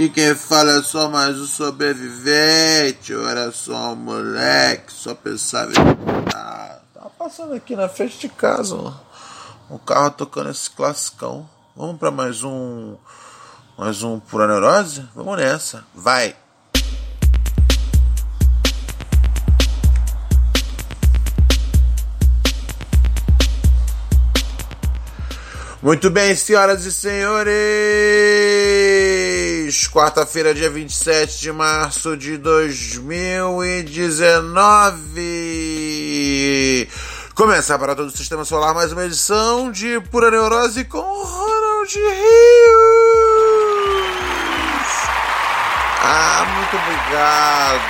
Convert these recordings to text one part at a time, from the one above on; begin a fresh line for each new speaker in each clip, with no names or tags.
Que quem fala é só mais um sobrevivente. Eu era só um moleque, só pensava em. Tava passando aqui na frente de casa, um carro tocando esse classicão. Vamos para mais um. Mais um Pura Neurose? Vamos nessa. Vai! Muito bem, senhoras e senhores. Quarta-feira, dia 27 de março de 2019. Começa para todo o sistema solar mais uma edição de Pura Neurose com Ronald Rios. Ah, muito obrigado.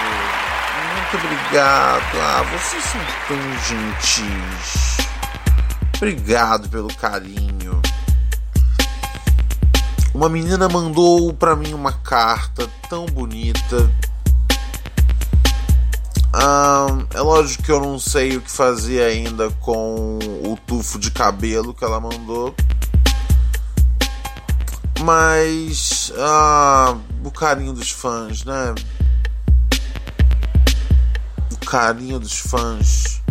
Muito obrigado. Ah, vocês são tão gentis. Obrigado pelo carinho. Uma menina mandou para mim uma carta tão bonita. Ah, é lógico que eu não sei o que fazer ainda com o tufo de cabelo que ela mandou. Mas ah, o carinho dos fãs, né? O carinho dos fãs.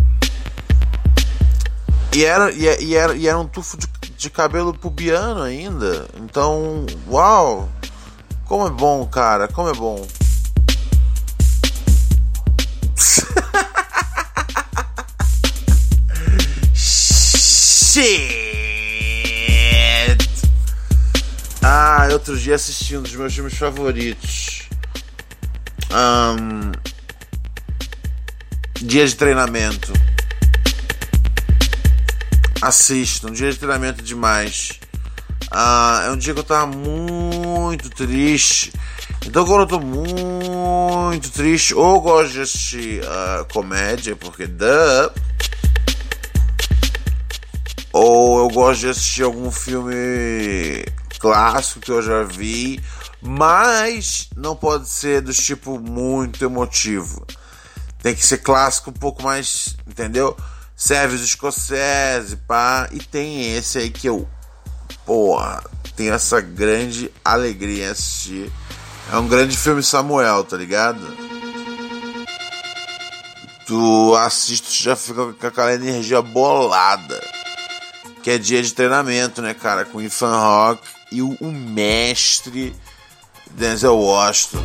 E era, e, e era, e era um tufo de, de cabelo pubiano ainda. Então, uau! Como é bom, cara, como é bom. Shit! Ah, outro dia assisti um dos meus filmes favoritos. Um, dia de treinamento. Assista, dia de treinamento demais. Ah, é um dia que eu tava muito triste. Então quando eu tô muito triste, ou gosto de assistir uh, comédia, porque duh. Ou eu gosto de assistir algum filme clássico que eu já vi, mas não pode ser do tipo muito emotivo. Tem que ser clássico um pouco mais, entendeu? Serve os escocese, pá. E tem esse aí que eu, porra, tenho essa grande alegria em assistir. É um grande filme Samuel, tá ligado? Tu assiste, já fica com aquela energia bolada. Que é dia de treinamento, né, cara? Com o Ethan Rock e o, o mestre Denzel Washington.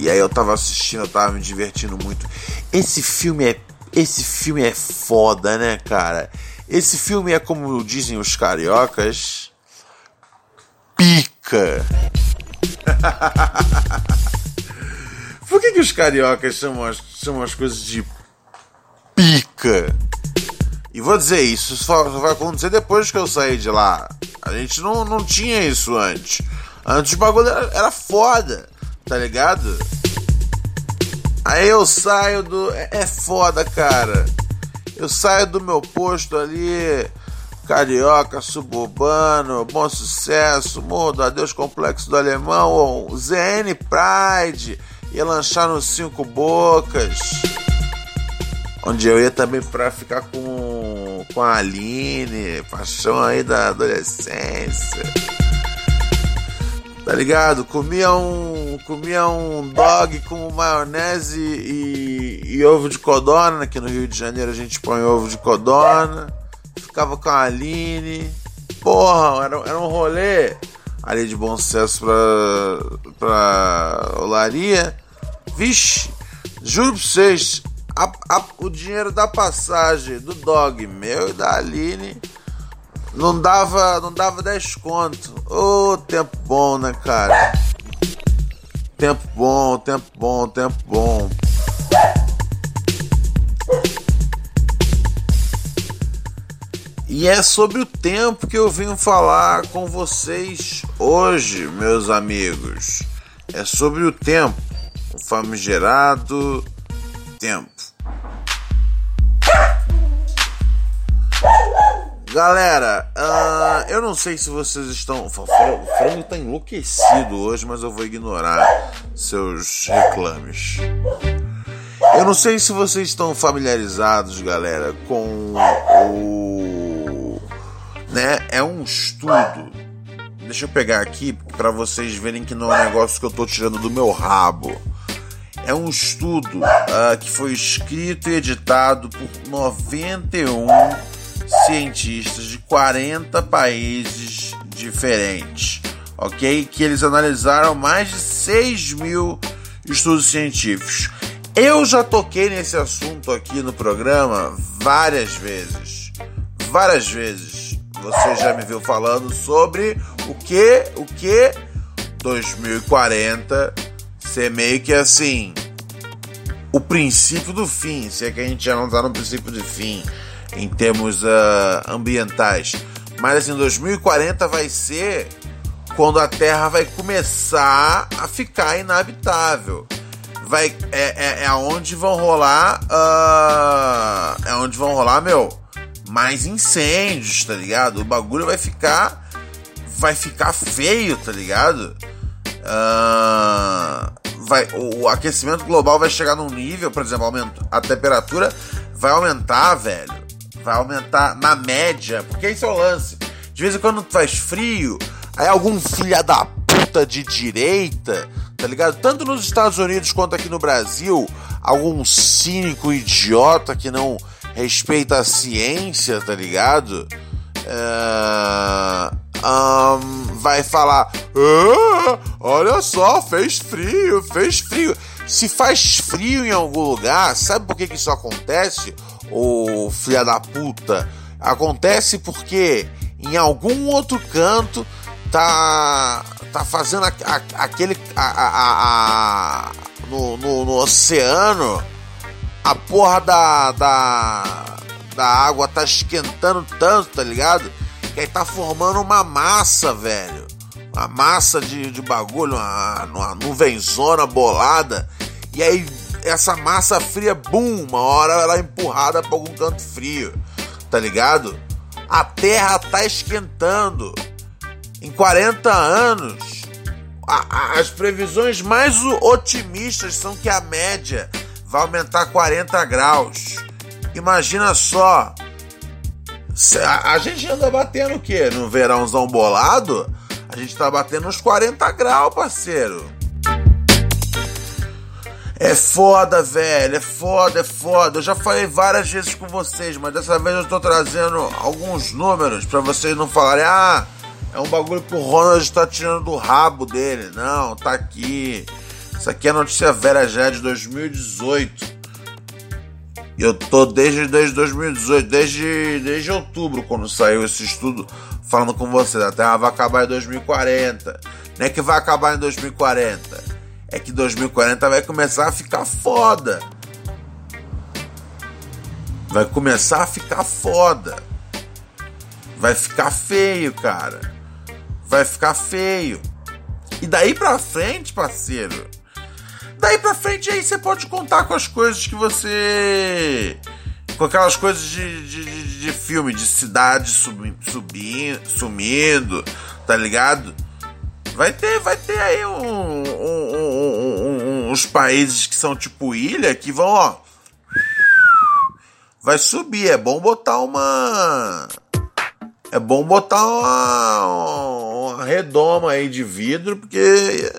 E aí eu tava assistindo, eu tava me divertindo muito. Esse filme é. Esse filme é foda, né, cara? Esse filme é como dizem os cariocas. Pica! Por que, que os cariocas chamam as, chamam as coisas de pica? E vou dizer isso, só vai acontecer depois que eu sair de lá. A gente não, não tinha isso antes. Antes o bagulho era, era foda, tá ligado? Aí eu saio do. É, é foda, cara. Eu saio do meu posto ali, carioca, suburbano, bom sucesso, morro do adeus complexo do alemão, ZN Pride, ia lanchar nos Cinco Bocas onde eu ia também para ficar com, com a Aline, paixão aí da adolescência. Tá ligado? Comia um, comia um dog com maionese e, e ovo de codorna, que no Rio de Janeiro a gente põe ovo de codorna. Ficava com a Aline. Porra, era, era um rolê ali de bom sucesso pra, pra Olaria. Vixe, juro pra vocês, a, a, o dinheiro da passagem do dog meu e da Aline não dava, não dava 10 conto. Ô, oh, tempo bom, né, cara? Tempo bom, tempo bom, tempo bom. E é sobre o tempo que eu venho falar com vocês hoje, meus amigos. É sobre o tempo, o famigerado tempo. Galera, uh, eu não sei se vocês estão. O frango está enlouquecido hoje, mas eu vou ignorar seus reclames. Eu não sei se vocês estão familiarizados, galera, com o. Né? É um estudo. Deixa eu pegar aqui para vocês verem que não é um negócio que eu estou tirando do meu rabo. É um estudo uh, que foi escrito e editado por 91 cientistas de 40 países diferentes, ok? Que eles analisaram mais de 6 mil estudos científicos. Eu já toquei nesse assunto aqui no programa várias vezes. Várias vezes. Você já me viu falando sobre o que, o que 2040 ser meio que assim o princípio do fim, se é que a gente já não está no princípio de fim em termos uh, ambientais. Mas assim, 2040 vai ser quando a Terra vai começar a ficar inabitável. Vai, é, é, é onde vão rolar. Uh, é onde vão rolar, meu, mais incêndios, tá ligado? O bagulho vai ficar. Vai ficar feio, tá ligado? Uh, vai, o, o aquecimento global vai chegar num nível, por exemplo, aumento, a temperatura vai aumentar, velho vai aumentar na média, porque esse é o lance. De vez em quando faz frio, aí algum filha da puta de direita, tá ligado? Tanto nos Estados Unidos quanto aqui no Brasil, algum cínico idiota que não respeita a ciência, tá ligado? É... Um, vai falar: ah, olha só, fez frio, fez frio. Se faz frio em algum lugar, sabe por que, que isso acontece? Ô filha da puta. Acontece porque em algum outro canto tá tá fazendo a, a, aquele a, no, no, no, oceano a porra da, da da água tá esquentando tanto, tá ligado? Que aí tá formando uma massa, velho. Uma massa de, de bagulho, uma, uma nuvenzona bolada. E aí essa massa fria, bum, uma hora ela é empurrada para algum canto frio, tá ligado? A Terra tá esquentando. Em 40 anos, a, a, as previsões mais otimistas são que a média vai aumentar 40 graus. Imagina só. A, a gente anda batendo o quê? No verãozão bolado? A gente tá batendo uns 40 graus, parceiro. É foda, velho, é foda, é foda. Eu já falei várias vezes com vocês, mas dessa vez eu tô trazendo alguns números para vocês não falarem, ah, é um bagulho que o Ronald tá tirando do rabo dele. Não, tá aqui. Isso aqui é notícia vera já é de 2018. E eu tô desde, desde 2018, desde, desde outubro, quando saiu esse estudo, falando com vocês. A Terra vai acabar em 2040. Não é que vai acabar em 2040 é que 2040 vai começar a ficar foda. Vai começar a ficar foda. Vai ficar feio, cara. Vai ficar feio. E daí pra frente, parceiro. Daí pra frente aí você pode contar com as coisas que você. Com aquelas coisas de, de, de, filme, de cidade subindo, sumindo, tá ligado? Vai ter, vai ter aí um, uns países que são tipo ilha que vão, ó. Vai subir. É bom botar uma. É bom botar uma, uma redoma aí de vidro, porque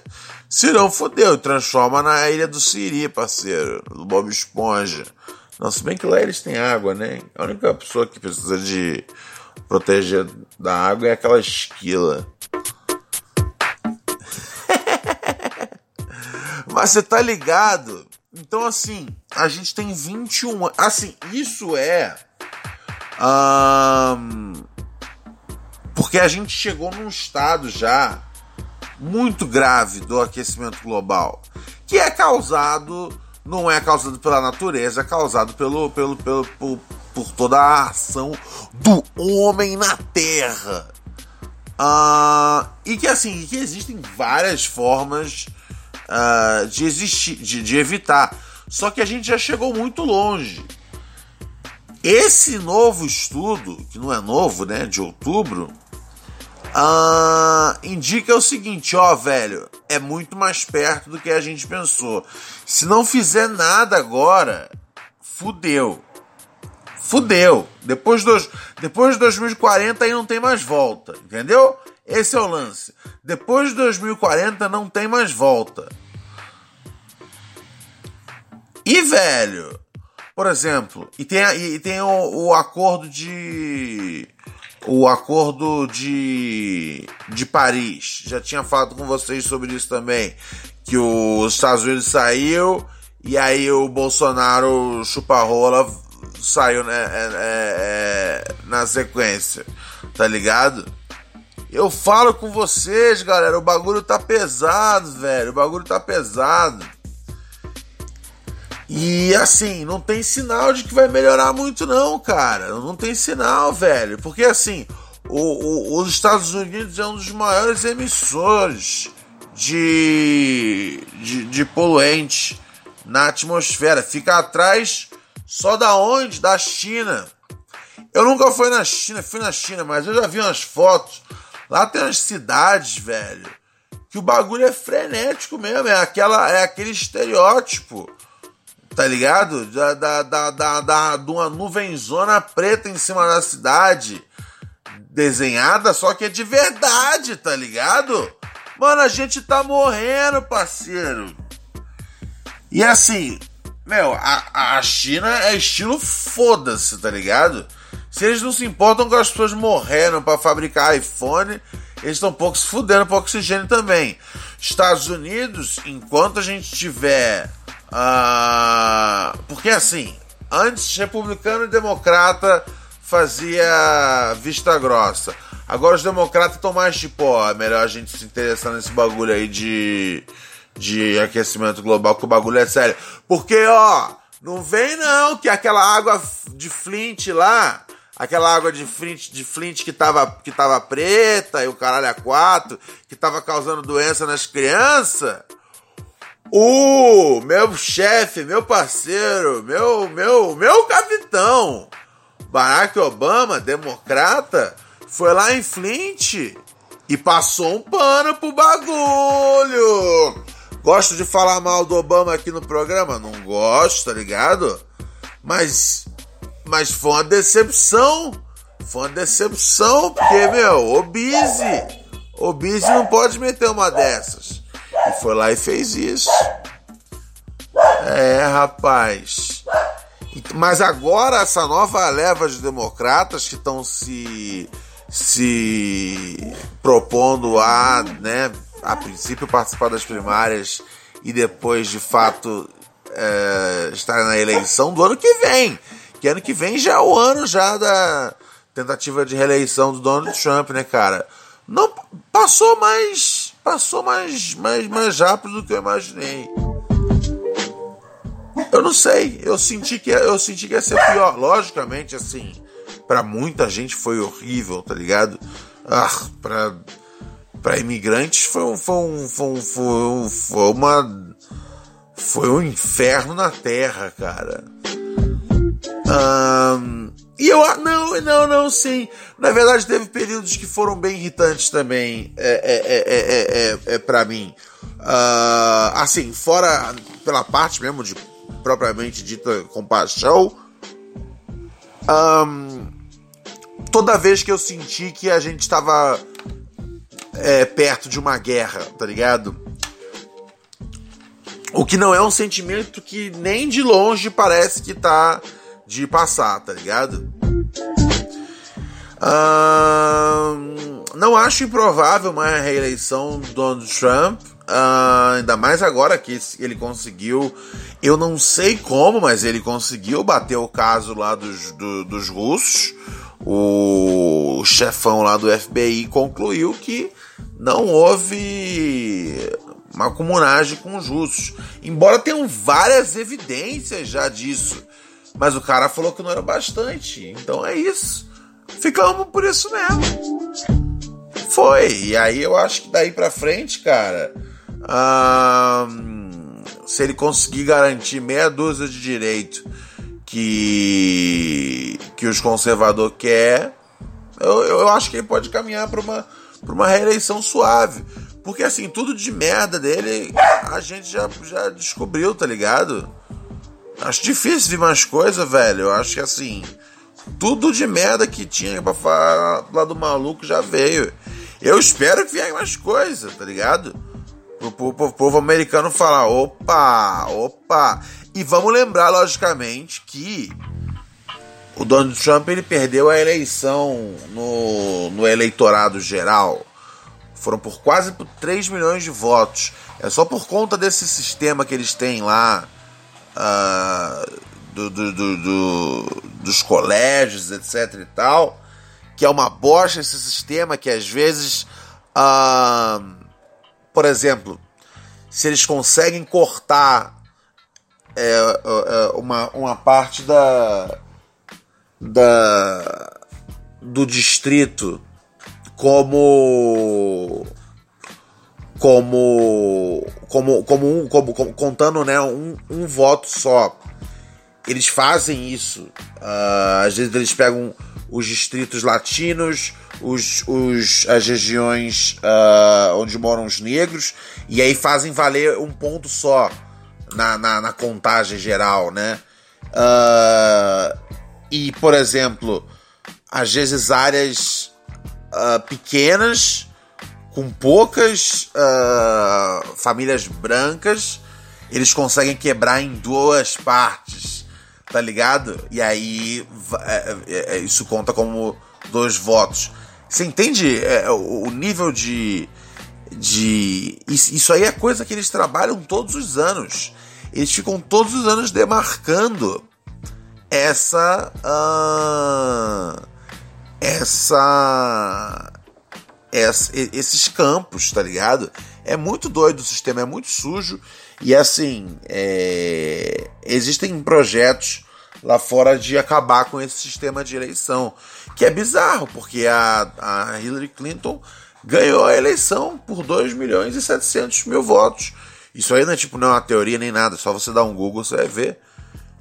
se não fodeu, transforma na ilha do Siri, parceiro, do Bob Esponja. Não, se bem que lá eles têm água, né? A única pessoa que precisa de proteger da água é aquela esquila. Mas você tá ligado? Então, assim, a gente tem 21 anos. Assim, isso é. Um, porque a gente chegou num estado já muito grave do aquecimento global, que é causado, não é causado pela natureza, é causado pelo, pelo, pelo por, por toda a ação do homem na Terra. Uh, e que assim, que existem várias formas uh, de existir, de, de evitar. Só que a gente já chegou muito longe. Esse novo estudo, que não é novo, né, de outubro, uh, indica o seguinte, ó, velho, é muito mais perto do que a gente pensou. Se não fizer nada agora, fudeu. Fudeu. Depois, dos, depois de 2040 aí não tem mais volta, entendeu? Esse é o lance. Depois de 2040 não tem mais volta. E, velho, por exemplo, e tem, e tem o, o acordo de. O acordo de, de Paris. Já tinha falado com vocês sobre isso também. Que os Estados Unidos saiu e aí o Bolsonaro chupa-rola saiu né, é, é, é, na sequência. Tá ligado? Eu falo com vocês, galera. O bagulho tá pesado, velho. O bagulho tá pesado. E assim, não tem sinal de que vai melhorar muito, não, cara. Não tem sinal, velho. Porque assim, o, o, os Estados Unidos é um dos maiores emissores de, de, de poluentes na atmosfera. Fica atrás só da onde? Da China. Eu nunca fui na China, fui na China, mas eu já vi umas fotos. Lá tem umas cidades, velho, que o bagulho é frenético mesmo. É, aquela, é aquele estereótipo tá ligado? Da, da, da, da, da, de uma nuvenzona preta em cima da cidade, desenhada, só que é de verdade, tá ligado? Mano, a gente tá morrendo, parceiro. E assim, meu, a, a China é estilo foda-se, tá ligado? Se eles não se importam com as pessoas morrendo para fabricar iPhone, eles estão um pouco se fudendo para oxigênio também. Estados Unidos, enquanto a gente tiver ah, porque assim, antes republicano e democrata fazia vista grossa. Agora os democratas estão mais tipo, ó, é melhor a gente se interessar nesse bagulho aí de, de aquecimento global, que o bagulho é sério. Porque, ó, não vem não que aquela água de Flint lá, aquela água de Flint, de Flint que, tava, que tava preta e o caralho a quatro, que tava causando doença nas crianças, o meu chefe, meu parceiro, meu, meu, meu capitão, Barack Obama, democrata, foi lá em Flint e passou um pano pro bagulho. Gosto de falar mal do Obama aqui no programa? Não gosto, tá ligado? Mas, mas foi uma decepção. Foi uma decepção, porque, meu, o Bise, o Bise não pode meter uma dessas. E foi lá e fez isso. É, rapaz. Mas agora essa nova leva de democratas que estão se se propondo a, né, a princípio participar das primárias e depois de fato é, estar na eleição do ano que vem. Que ano que vem já é o ano já da tentativa de reeleição do Donald Trump, né, cara? Não passou mais passou mais, mais, mais rápido do que eu imaginei. Eu não sei, eu senti que eu senti que ia ser pior. Logicamente, assim, para muita gente foi horrível, tá ligado? Ah, pra, pra imigrantes foi um, foi um, foi um, foi, um, foi uma foi um inferno na terra, cara. Um, e eu. Não, não, não, sim. Na verdade, teve períodos que foram bem irritantes também é, é, é, é, é, pra mim. Uh, assim, fora pela parte mesmo de propriamente dita compaixão. Um, toda vez que eu senti que a gente estava é, perto de uma guerra, tá ligado? O que não é um sentimento que nem de longe parece que tá de passar, tá ligado? não acho improvável uma reeleição do Donald Trump, uh, ainda mais agora que ele conseguiu, eu não sei como, mas ele conseguiu bater o caso lá dos, do, dos russos. O chefão lá do FBI concluiu que não houve uma comunagem com os russos. Embora tenham várias evidências já disso Mas o cara falou que não era bastante. Então é isso. Ficamos por isso mesmo. Foi. E aí eu acho que daí pra frente, cara. Hum, se ele conseguir garantir meia dúzia de direito que, que os conservadores quer, eu, eu acho que ele pode caminhar para uma, pra uma reeleição suave. Porque assim, tudo de merda dele a gente já, já descobriu, tá ligado? Acho difícil ver mais coisa, velho. Eu acho que assim, tudo de merda que tinha pra falar lá do maluco já veio. Eu espero que venha mais coisa, tá ligado? Pro, pro, pro povo americano falar: opa, opa. E vamos lembrar, logicamente, que o Donald Trump ele perdeu a eleição no, no eleitorado geral. Foram por quase por 3 milhões de votos. É só por conta desse sistema que eles têm lá. Uh, do, do, do, dos colégios, etc e tal, que é uma bosta esse sistema que às vezes, uh, por exemplo, se eles conseguem cortar é, é, uma, uma parte da, da do distrito como como como como um como, como contando né um, um voto só eles fazem isso. Uh, às vezes eles pegam os distritos latinos, os, os, as regiões uh, onde moram os negros, e aí fazem valer um ponto só na, na, na contagem geral, né? Uh, e, por exemplo, às vezes áreas pequenas, com poucas famílias brancas, eles conseguem quebrar em duas partes tá ligado? E aí é, é, é, isso conta como dois votos. Você entende é, o nível de. de isso aí é coisa que eles trabalham todos os anos. Eles ficam todos os anos demarcando essa. Uh, essa. Esses campos, tá ligado? É muito doido o sistema, é muito sujo e assim, é... existem projetos lá fora de acabar com esse sistema de eleição, que é bizarro, porque a, a Hillary Clinton ganhou a eleição por 2 milhões e 700 mil votos. Isso aí não é tipo não é uma teoria nem nada, só você dar um Google você vai ver.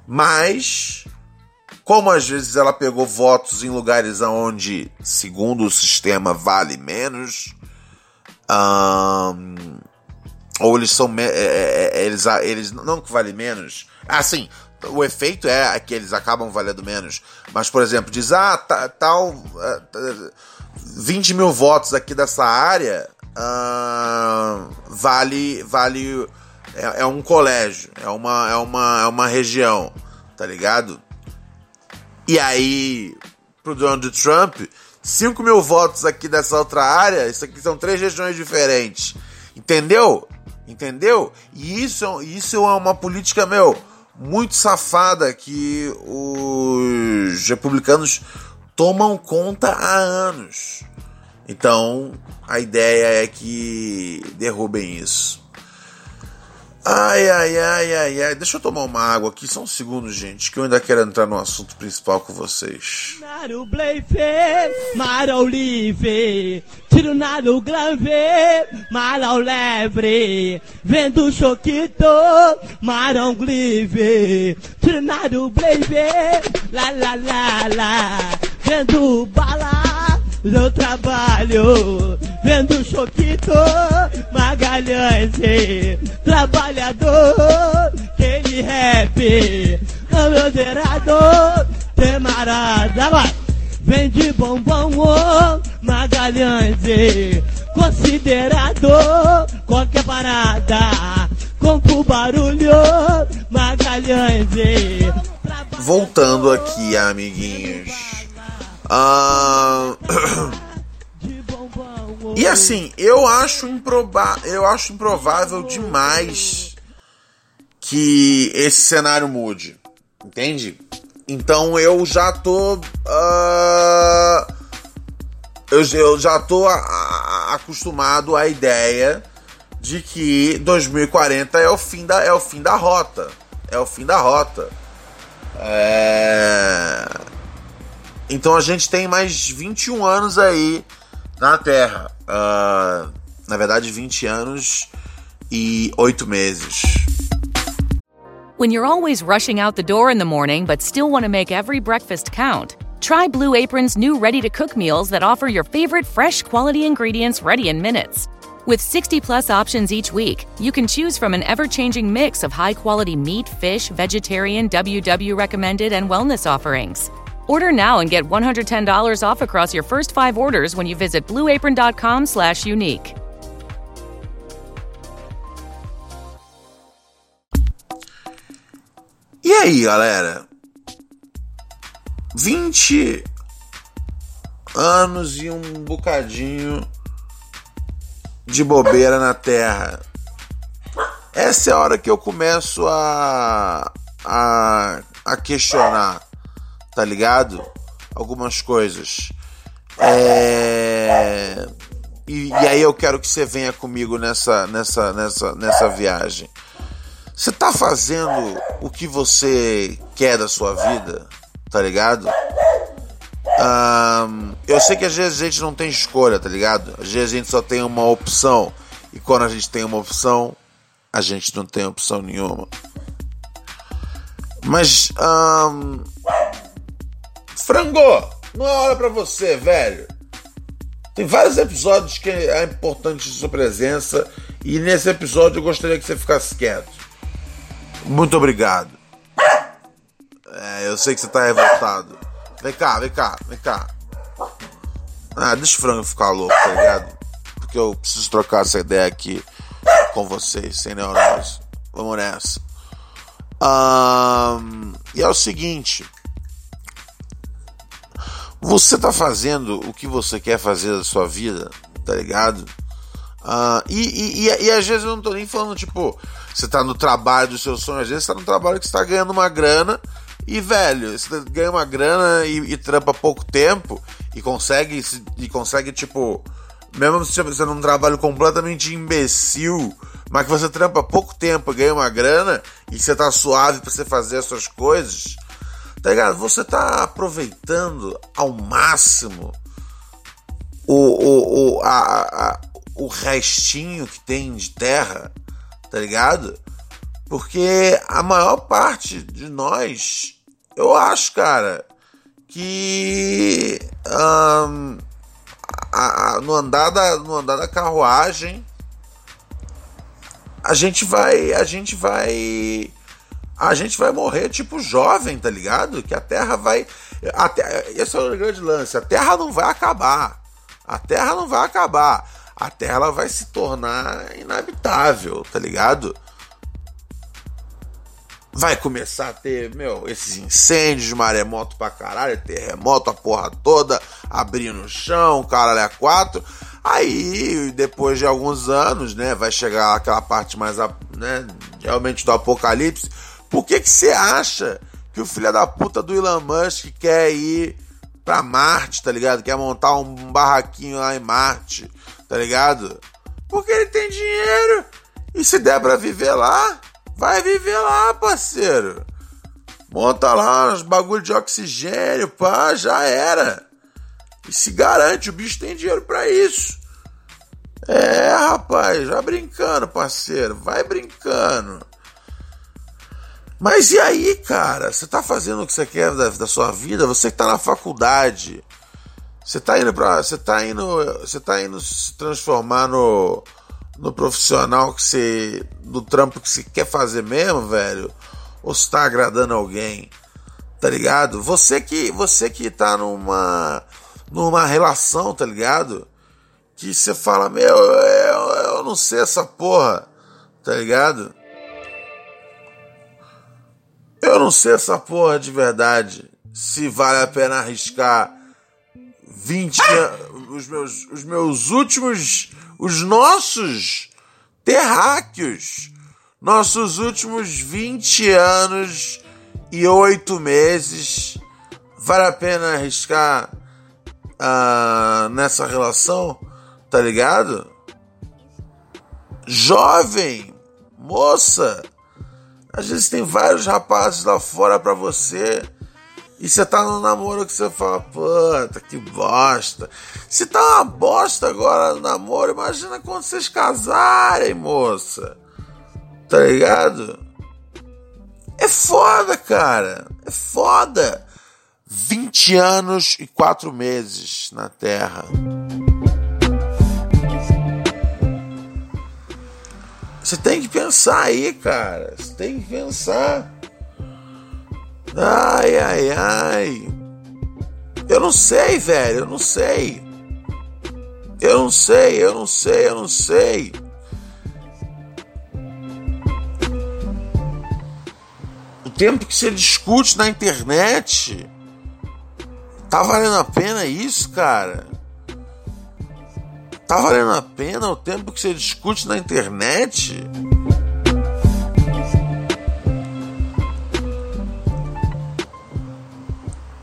Mas como às vezes ela pegou votos em lugares onde, segundo o sistema, vale menos, ou eles são. É, é, é, eles, eles. Não que vale menos. Assim, o efeito é que eles acabam valendo menos. Mas, por exemplo, diz, ah, tá, tal. 20 mil votos aqui dessa área uh, vale. vale é, é, um colégio, é uma, é, uma, é uma região, tá ligado? E aí, pro Donald Trump, 5 mil votos aqui dessa outra área, isso aqui são três regiões diferentes. Entendeu? Entendeu? E isso, isso é uma política, meu, muito safada que os republicanos tomam conta há anos. Então, a ideia é que derrubem isso. Ai, ai, ai, ai, ai. Deixa eu tomar uma água aqui, só um segundo, gente, que eu ainda quero entrar no assunto principal com vocês. Tiro marau lebre, vendo choquito, marão glive, la la la la, vendo bala no trabalho, vendo Choquito Magalhães, trabalhador, aquele rap, moderador, temarada, vai. Vende bombom, oh, Magalhães, considerado qualquer parada, com barulho, Magalhães. Voltando aqui, amiguinhos. E assim, eu acho, improba eu acho improvável demais que esse cenário mude. Entende? Então eu já tô. Uh, eu, eu, já tô a, a, acostumado à ideia de que 2040 é o fim da, é o fim da rota. É o fim da rota. É... Então a gente tem mais 21 anos aí na Terra. Uh, na verdade, 20 anos e 8 meses.
When you're always rushing out the door in the morning but still want to make every breakfast count, try Blue Apron's new ready to cook meals that offer your favorite fresh quality ingredients ready in minutes. With 60 plus options each week, you can choose from an ever changing mix of high quality meat, fish, vegetarian, WW recommended, and wellness offerings. Order now and get $110 off across your first five orders when you visit blueapron.com slash unique.
E aí, galera? 20 anos e um bocadinho de bobeira na Terra. Essa é a hora que eu começo a, a, a questionar, tá ligado? Algumas coisas. É... E, e, aí eu quero que você venha comigo nessa, nessa, nessa, nessa viagem. Você tá fazendo o que você quer da sua vida, tá ligado? Um, eu sei que às vezes a gente não tem escolha, tá ligado? Às vezes a gente só tem uma opção. E quando a gente tem uma opção, a gente não tem opção nenhuma. Mas, um, frango, não é hora pra você, velho. Tem vários episódios que é importante sua presença. E nesse episódio eu gostaria que você ficasse quieto. Muito obrigado. É, eu sei que você tá revoltado. Vem cá, vem cá, vem cá. Ah, deixa o frango ficar louco, tá ligado? Porque eu preciso trocar essa ideia aqui com vocês, sem neurose. Vamos nessa. Um, e é o seguinte. Você tá fazendo o que você quer fazer da sua vida, tá ligado? Uh, e, e, e, e, às vezes eu não tô nem falando, tipo, você tá no trabalho do seu sonho, às vezes você tá no trabalho que você tá ganhando uma grana e, velho, você ganha uma grana e, e trampa pouco tempo e consegue, e consegue, tipo, mesmo se você num trabalho completamente imbecil, mas que você trampa pouco tempo, ganha uma grana e você tá suave pra você fazer as suas coisas, tá ligado? Você tá aproveitando ao máximo o, o, o, a, a, o restinho que tem de terra tá ligado? Porque a maior parte de nós, eu acho, cara, que a, a, no, andar da, no andar da carruagem a gente vai a gente vai a gente vai morrer tipo jovem, tá ligado? Que a Terra vai a terra, esse é o grande lance, a Terra não vai acabar. A Terra não vai acabar a Terra vai se tornar inabitável, tá ligado? Vai começar a ter, meu, esses incêndios, maremoto pra caralho, terremoto, a porra toda, abrindo o chão, caralho, a quatro. Aí, depois de alguns anos, né, vai chegar aquela parte mais, né, realmente do apocalipse. Por que que você acha que o filho da puta do Elon Musk quer ir pra Marte, tá ligado? Quer montar um barraquinho lá em Marte tá ligado? Porque ele tem dinheiro. E se der pra viver lá, vai viver lá, parceiro. Monta lá uns bagulho de oxigênio, pá, já era. E se garante, o bicho tem dinheiro para isso. É, rapaz, vai brincando, parceiro, vai brincando. Mas e aí, cara? Você tá fazendo o que você quer da, da sua vida? Você que tá na faculdade, você tá indo para, você tá indo, você tá indo se transformar no no profissional que você do trampo que você quer fazer mesmo, velho? Ou você tá agradando alguém? Tá ligado? Você que você que tá numa numa relação, tá ligado? Que você fala, meu, eu, eu não sei essa porra, tá ligado? Não sei essa porra de verdade. Se vale a pena arriscar 20 os meus, os meus últimos, os nossos terráqueos, nossos últimos 20 anos e 8 meses. Vale a pena arriscar uh, nessa relação? Tá ligado? Jovem, moça, Às vezes tem vários rapazes lá fora para você. E você tá no namoro que você fala, puta, que bosta. Se tá uma bosta agora no namoro, imagina quando vocês casarem, moça. Tá ligado? É foda, cara. É foda. 20 anos e 4 meses na Terra. Você tem que pensar aí, cara. Você tem que pensar. Ai, ai, ai. Eu não sei, velho. Eu não sei. Eu não sei, eu não sei, eu não sei. O tempo que você discute na internet. Tá valendo a pena isso, cara? Tá valendo a pena o tempo que você discute na internet?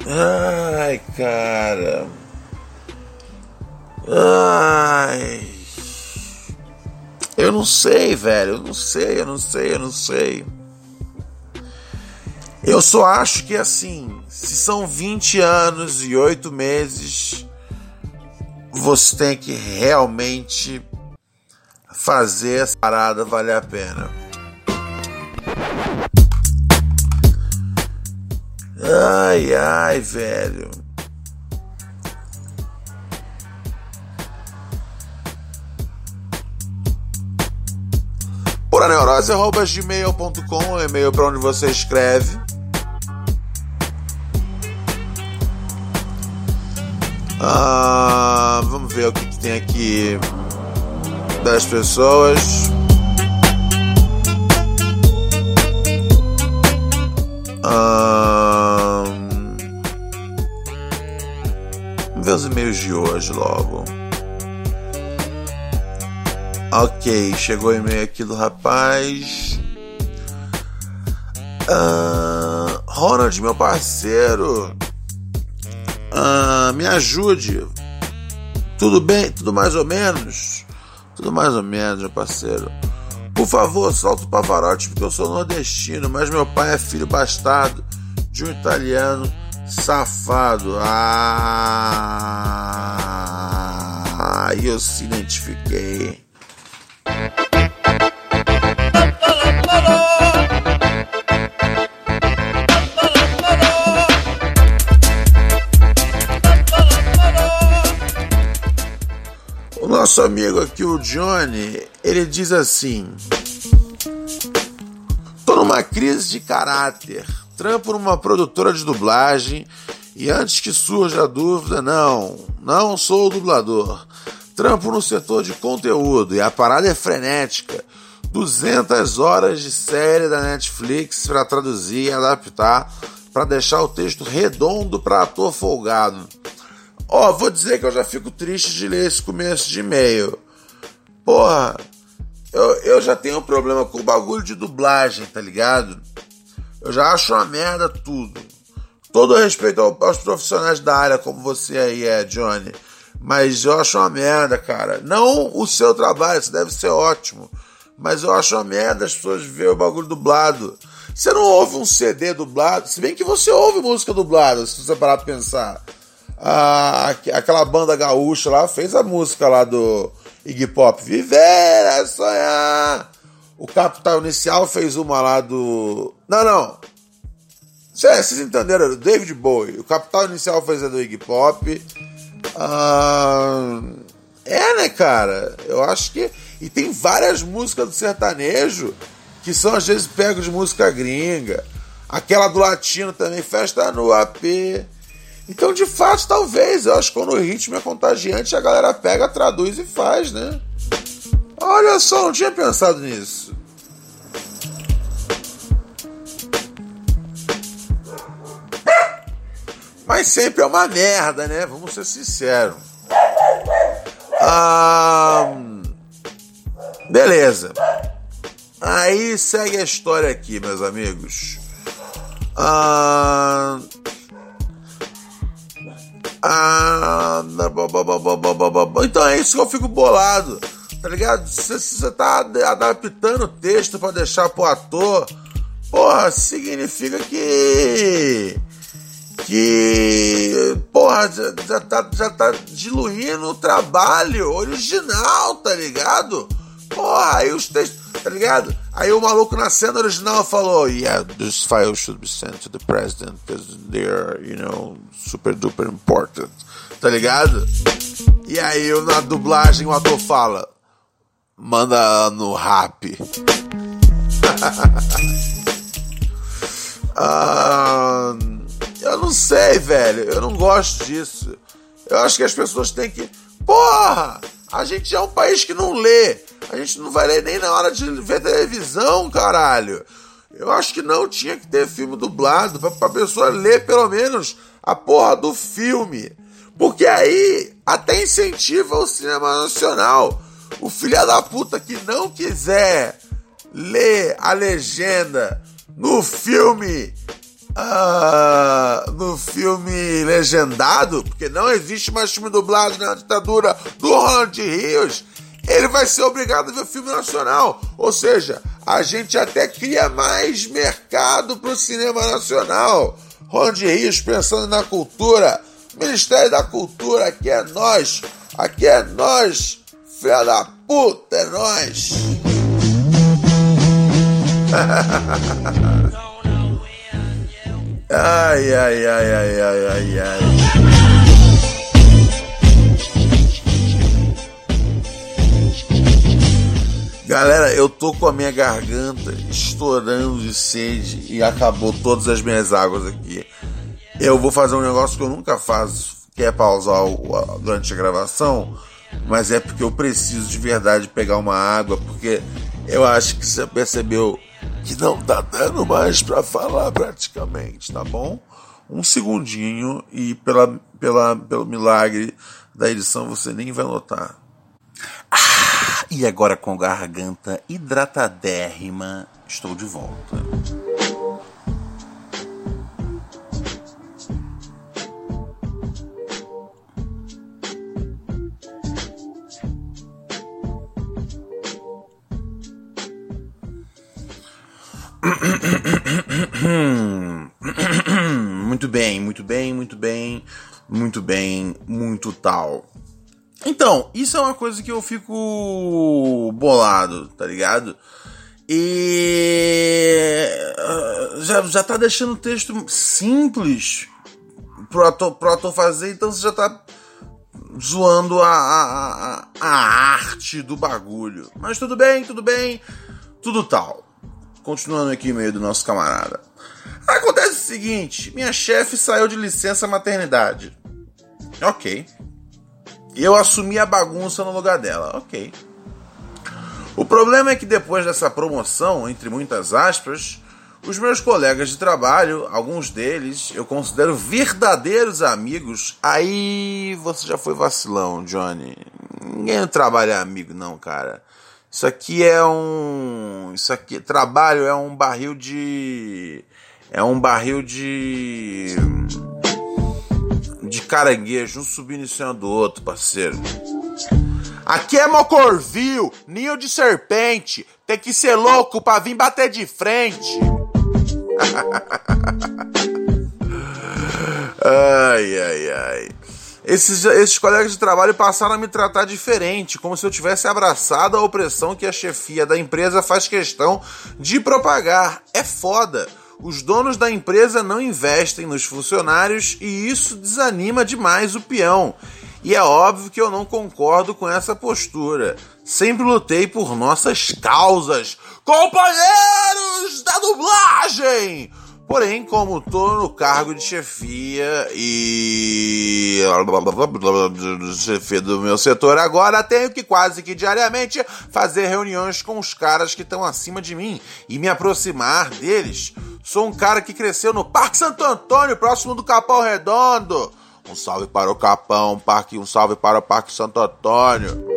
Ai, cara. Ai. Eu não sei, velho. Eu não sei, eu não sei, eu não sei. Eu só acho que assim, se são 20 anos e 8 meses você tem que realmente fazer essa parada valer a pena. Ai, ai, velho. Puraneurose.gmail.com, e-mail para onde você escreve. Ah, vamos ver o que, que tem aqui das pessoas. Vamos ver os e-mails de hoje logo. Ok, chegou o e-mail aqui do rapaz. Ronald, meu parceiro. Me ajude. Tudo bem? Tudo mais ou menos? Tudo mais ou menos, meu parceiro. Por favor, solta o Pavarotti, porque eu sou nordestino, mas meu pai é filho bastardo de um italiano safado. Ah, eu se identifiquei. Nosso amigo aqui, o Johnny, ele diz assim: Tô numa crise de caráter. Trampo numa produtora de dublagem e antes que surja a dúvida, não, não sou dublador. Trampo no setor de conteúdo e a parada é frenética. 200 horas de série da Netflix para traduzir e adaptar para deixar o texto redondo para ator folgado. Ó, oh, vou dizer que eu já fico triste de ler esse começo de e-mail. Porra, eu, eu já tenho um problema com o bagulho de dublagem, tá ligado? Eu já acho uma merda tudo. Todo respeito aos profissionais da área, como você aí é, Johnny. Mas eu acho uma merda, cara. Não o seu trabalho, isso deve ser ótimo. Mas eu acho uma merda as pessoas verem o bagulho dublado. Você não ouve um CD dublado, se bem que você ouve música dublada, se você parar pra pensar a, aquela banda gaúcha lá fez a música lá do Iggy Pop, Viver é sonhar. O Capital Inicial fez uma lá do. Não, não. Vocês entenderam? David Bowie. O Capital Inicial fez a do Iggy Pop. Ah, é, né, cara? Eu acho que. E tem várias músicas do sertanejo que são às vezes pegos de música gringa. Aquela do latino também, Festa no AP. Então, de fato, talvez. Eu acho que quando o ritmo é contagiante, a galera pega, traduz e faz, né? Olha só, não tinha pensado nisso. Mas sempre é uma merda, né? Vamos ser sinceros. Ah, beleza. Aí segue a história aqui, meus amigos. Ah, ah, então é isso que eu fico bolado, tá ligado? Você, tá adaptando o texto para deixar pro ator porra, significa que. Que. Porra, já, já, tá, já tá diluindo o trabalho original, tá ligado? Porra, aí os textos. Tá ligado? Aí o maluco na cena original falou: Yeah, this file should be sent to the president because they are, you know, super duper important. Tá ligado? E aí na dublagem o ator fala: Manda no rap. ah, eu não sei, velho. Eu não gosto disso. Eu acho que as pessoas têm que. Porra! A gente é um país que não lê. A gente não vai ler nem na hora de ver televisão, caralho. Eu acho que não tinha que ter filme dublado pra, pra pessoa ler pelo menos a porra do filme. Porque aí até incentiva o cinema nacional. O filho da puta que não quiser ler a legenda no filme uh, no filme legendado, porque não existe mais filme dublado na ditadura do Ronald Rios, ele vai ser obrigado a ver o filme nacional. Ou seja, a gente até cria mais mercado para o cinema nacional. Ronald Rios pensando na cultura. Ministério da Cultura, aqui é nós. Aqui é nós. Filha da puta, é nós. Ai, ai, ai, ai, ai, ai, ai. Galera, eu tô com a minha garganta estourando de sede e acabou todas as minhas águas aqui. Eu vou fazer um negócio que eu nunca faço, que é pausar o, durante a gravação, mas é porque eu preciso de verdade pegar uma água, porque eu acho que você percebeu que não tá dando mais para falar praticamente, tá bom? Um segundinho e pela, pela, pelo milagre da edição você nem vai notar. Ah, e agora com garganta hidratadérrima, estou de volta. Muito bem, muito bem, muito bem, muito bem, muito tal. Então, isso é uma coisa que eu fico bolado, tá ligado? E ah, já, já tá deixando o texto simples pro ator, pro ator fazer, então você já tá zoando a, a, a, a arte do bagulho. Mas tudo bem, tudo bem, tudo tal. Continuando aqui meio do nosso camarada. Acontece o seguinte: minha chefe saiu de licença maternidade. Ok. Eu assumi a bagunça no lugar dela. Ok. O problema é que depois dessa promoção, entre muitas aspas, os meus colegas de trabalho, alguns deles eu considero verdadeiros amigos. Aí você já foi vacilão, Johnny. Ninguém trabalha é amigo, não, cara. Isso aqui é um. Isso aqui. Trabalho é um barril de. É um barril de. De caranguejo, um subindo em cima do outro, parceiro. Aqui é Mocorvil, ninho de serpente. Tem que ser louco pra vir bater de frente. ai, ai, ai. Esses, esses colegas de trabalho passaram a me tratar diferente, como se eu tivesse abraçado a opressão que a chefia da empresa faz questão de propagar. É foda. Os donos da empresa não investem nos funcionários e isso desanima demais o peão. E é óbvio que eu não concordo com essa postura. Sempre lutei por nossas causas. Companheiros da dublagem! Porém, como tô no cargo de chefia e chefia do meu setor agora, tenho que quase que diariamente fazer reuniões com os caras que estão acima de mim e me aproximar deles. Sou um cara que cresceu no Parque Santo Antônio, próximo do Capão Redondo. Um salve para o Capão, parque, um salve para o Parque Santo Antônio.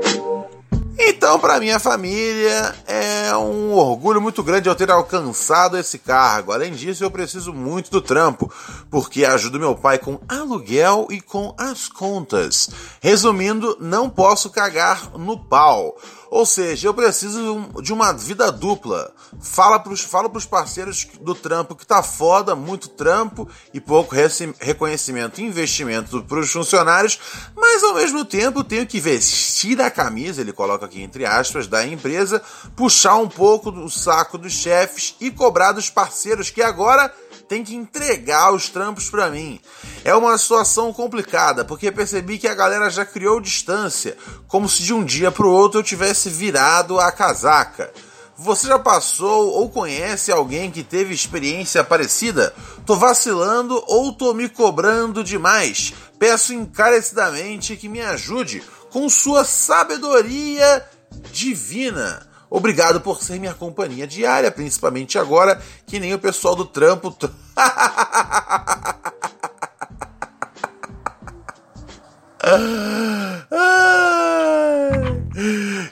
Então, para minha família, é um orgulho muito grande eu ter alcançado esse cargo. Além disso, eu preciso muito do trampo, porque ajudo meu pai com aluguel e com as contas. Resumindo, não posso cagar no pau. Ou seja, eu preciso de uma vida dupla. Fala pros, fala pros parceiros do trampo que tá foda, muito trampo e pouco reconhecimento e investimento pros funcionários, mas ao mesmo tempo tenho que vestir a camisa, ele coloca aqui entre aspas, da empresa, puxar um pouco do saco dos chefes e cobrar dos parceiros que agora tem que entregar os trampos para mim. É uma situação complicada, porque percebi que a galera já criou distância, como se de um dia para o outro eu tivesse virado a casaca. Você já passou ou conhece alguém que teve experiência parecida? Tô vacilando ou tô me cobrando demais? Peço encarecidamente que me ajude com sua sabedoria divina. Obrigado por ser minha companhia diária, principalmente agora que nem o pessoal do trampo.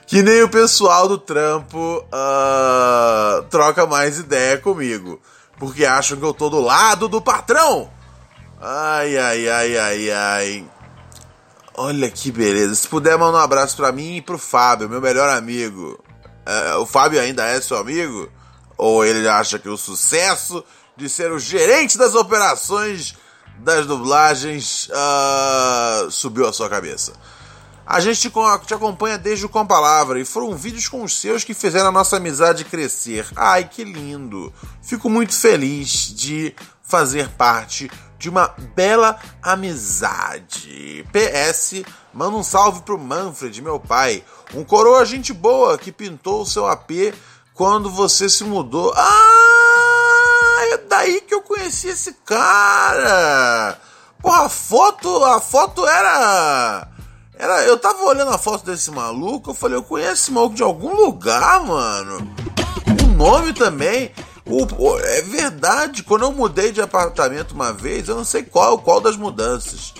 que nem o pessoal do trampo uh, troca mais ideia comigo. Porque acham que eu tô do lado do patrão. Ai, ai, ai, ai, ai. Olha que beleza. Se puder, manda um abraço pra mim e pro Fábio, meu melhor amigo. Uh, o Fábio ainda é seu amigo? Ou ele acha que o sucesso de ser o gerente das operações das dublagens uh, subiu a sua cabeça? A gente te acompanha desde o Com Palavra e foram vídeos com os seus que fizeram a nossa amizade crescer. Ai, que lindo! Fico muito feliz de fazer parte de uma bela amizade. PS, manda um salve pro Manfred, meu pai. Um coroa gente boa que pintou o seu AP quando você se mudou. Ah, é daí que eu conheci esse cara. Porra, a foto, a foto era era, eu tava olhando a foto desse maluco, eu falei, eu conheço esse maluco de algum lugar, mano. O nome também. O, o, é verdade, quando eu mudei de apartamento uma vez, eu não sei qual, qual das mudanças.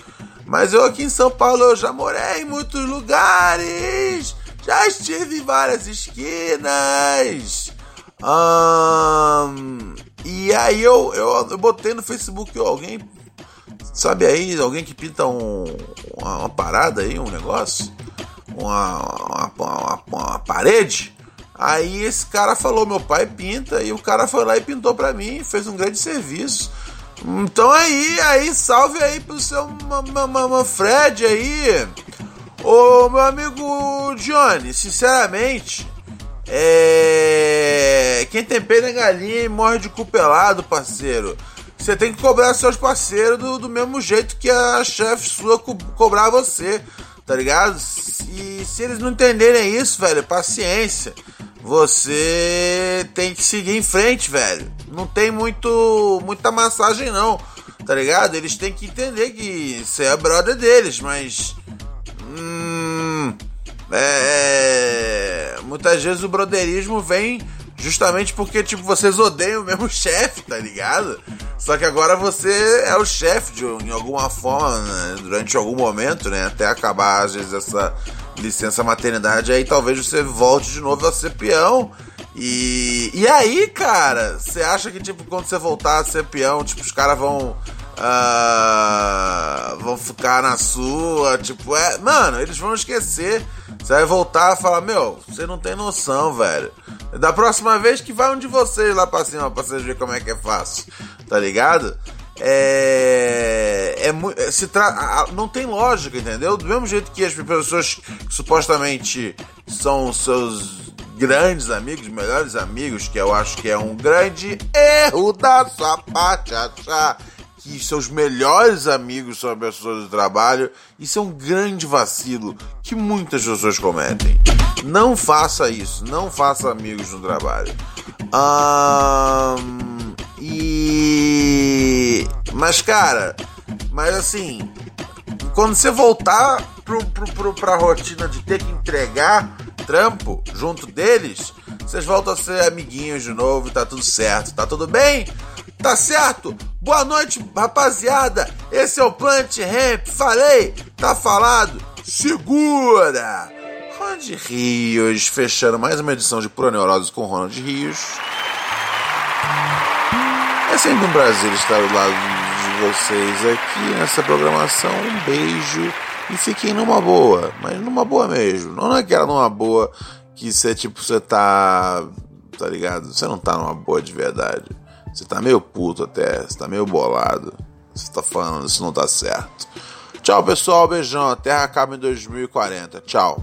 Mas eu aqui em São Paulo eu já morei em muitos lugares. Já estive em várias esquinas. E aí eu, eu, eu botei no Facebook alguém. Sabe aí, alguém que pinta um, uma, uma parada aí, um negócio? Uma, uma, uma, uma parede? Aí esse cara falou, meu pai pinta, e o cara foi lá e pintou para mim, fez um grande serviço. Então aí, aí, salve aí pro seu Fred aí. Ô meu amigo Johnny, sinceramente, é. Quem tem pena é galinha e morre de cu pelado, parceiro. Você tem que cobrar seus parceiros do, do mesmo jeito que a chefe sua co cobrar você, tá ligado? E se eles não entenderem isso, velho, paciência. Você tem que seguir em frente, velho. Não tem muito muita massagem não, tá ligado? Eles têm que entender que você é brother deles, mas hum, é, é muitas vezes o broderismo vem justamente porque tipo vocês odeiam o mesmo chefe, tá ligado? Só que agora você é o chefe de em alguma forma, né? durante algum momento, né? Até acabar às vezes essa licença maternidade, aí talvez você volte de novo a ser peão. E, e aí, cara, você acha que, tipo, quando você voltar a ser peão, tipo, os caras vão. Uh, vão ficar na sua, tipo, é. Mano, eles vão esquecer. Você vai voltar e falar: Meu, você não tem noção, velho. Da próxima vez que vai um de vocês lá pra cima pra vocês verem como é que é fácil, tá ligado? é, é, é se tra não tem lógica, entendeu? Do mesmo jeito que as pessoas que supostamente são seus grandes amigos, melhores amigos, que eu acho que é um grande erro da sua parte achar que seus melhores amigos são pessoas do trabalho. Isso é um grande vacilo que muitas pessoas cometem. Não faça isso, não faça amigos no trabalho. Um e. Mas, cara, mas assim, quando você voltar pro, pro, pro, pra rotina de ter que entregar trampo junto deles, vocês voltam a ser amiguinhos de novo tá tudo certo. Tá tudo bem? Tá certo? Boa noite, rapaziada. Esse é o Plant Ramp. Falei, tá falado. Segura! Ronald Rios, fechando mais uma edição de Pura Neurose com Ronald Rios. É sempre um prazer estar ao lado de vocês aqui nessa programação. Um beijo e fiquem numa boa, mas numa boa mesmo. Não naquela numa boa que você, tipo, você tá. Tá ligado? Você não tá numa boa de verdade. Você tá meio puto até, você tá meio bolado. Você tá falando, isso não tá certo. Tchau, pessoal. Beijão. A Terra acaba em 2040. Tchau.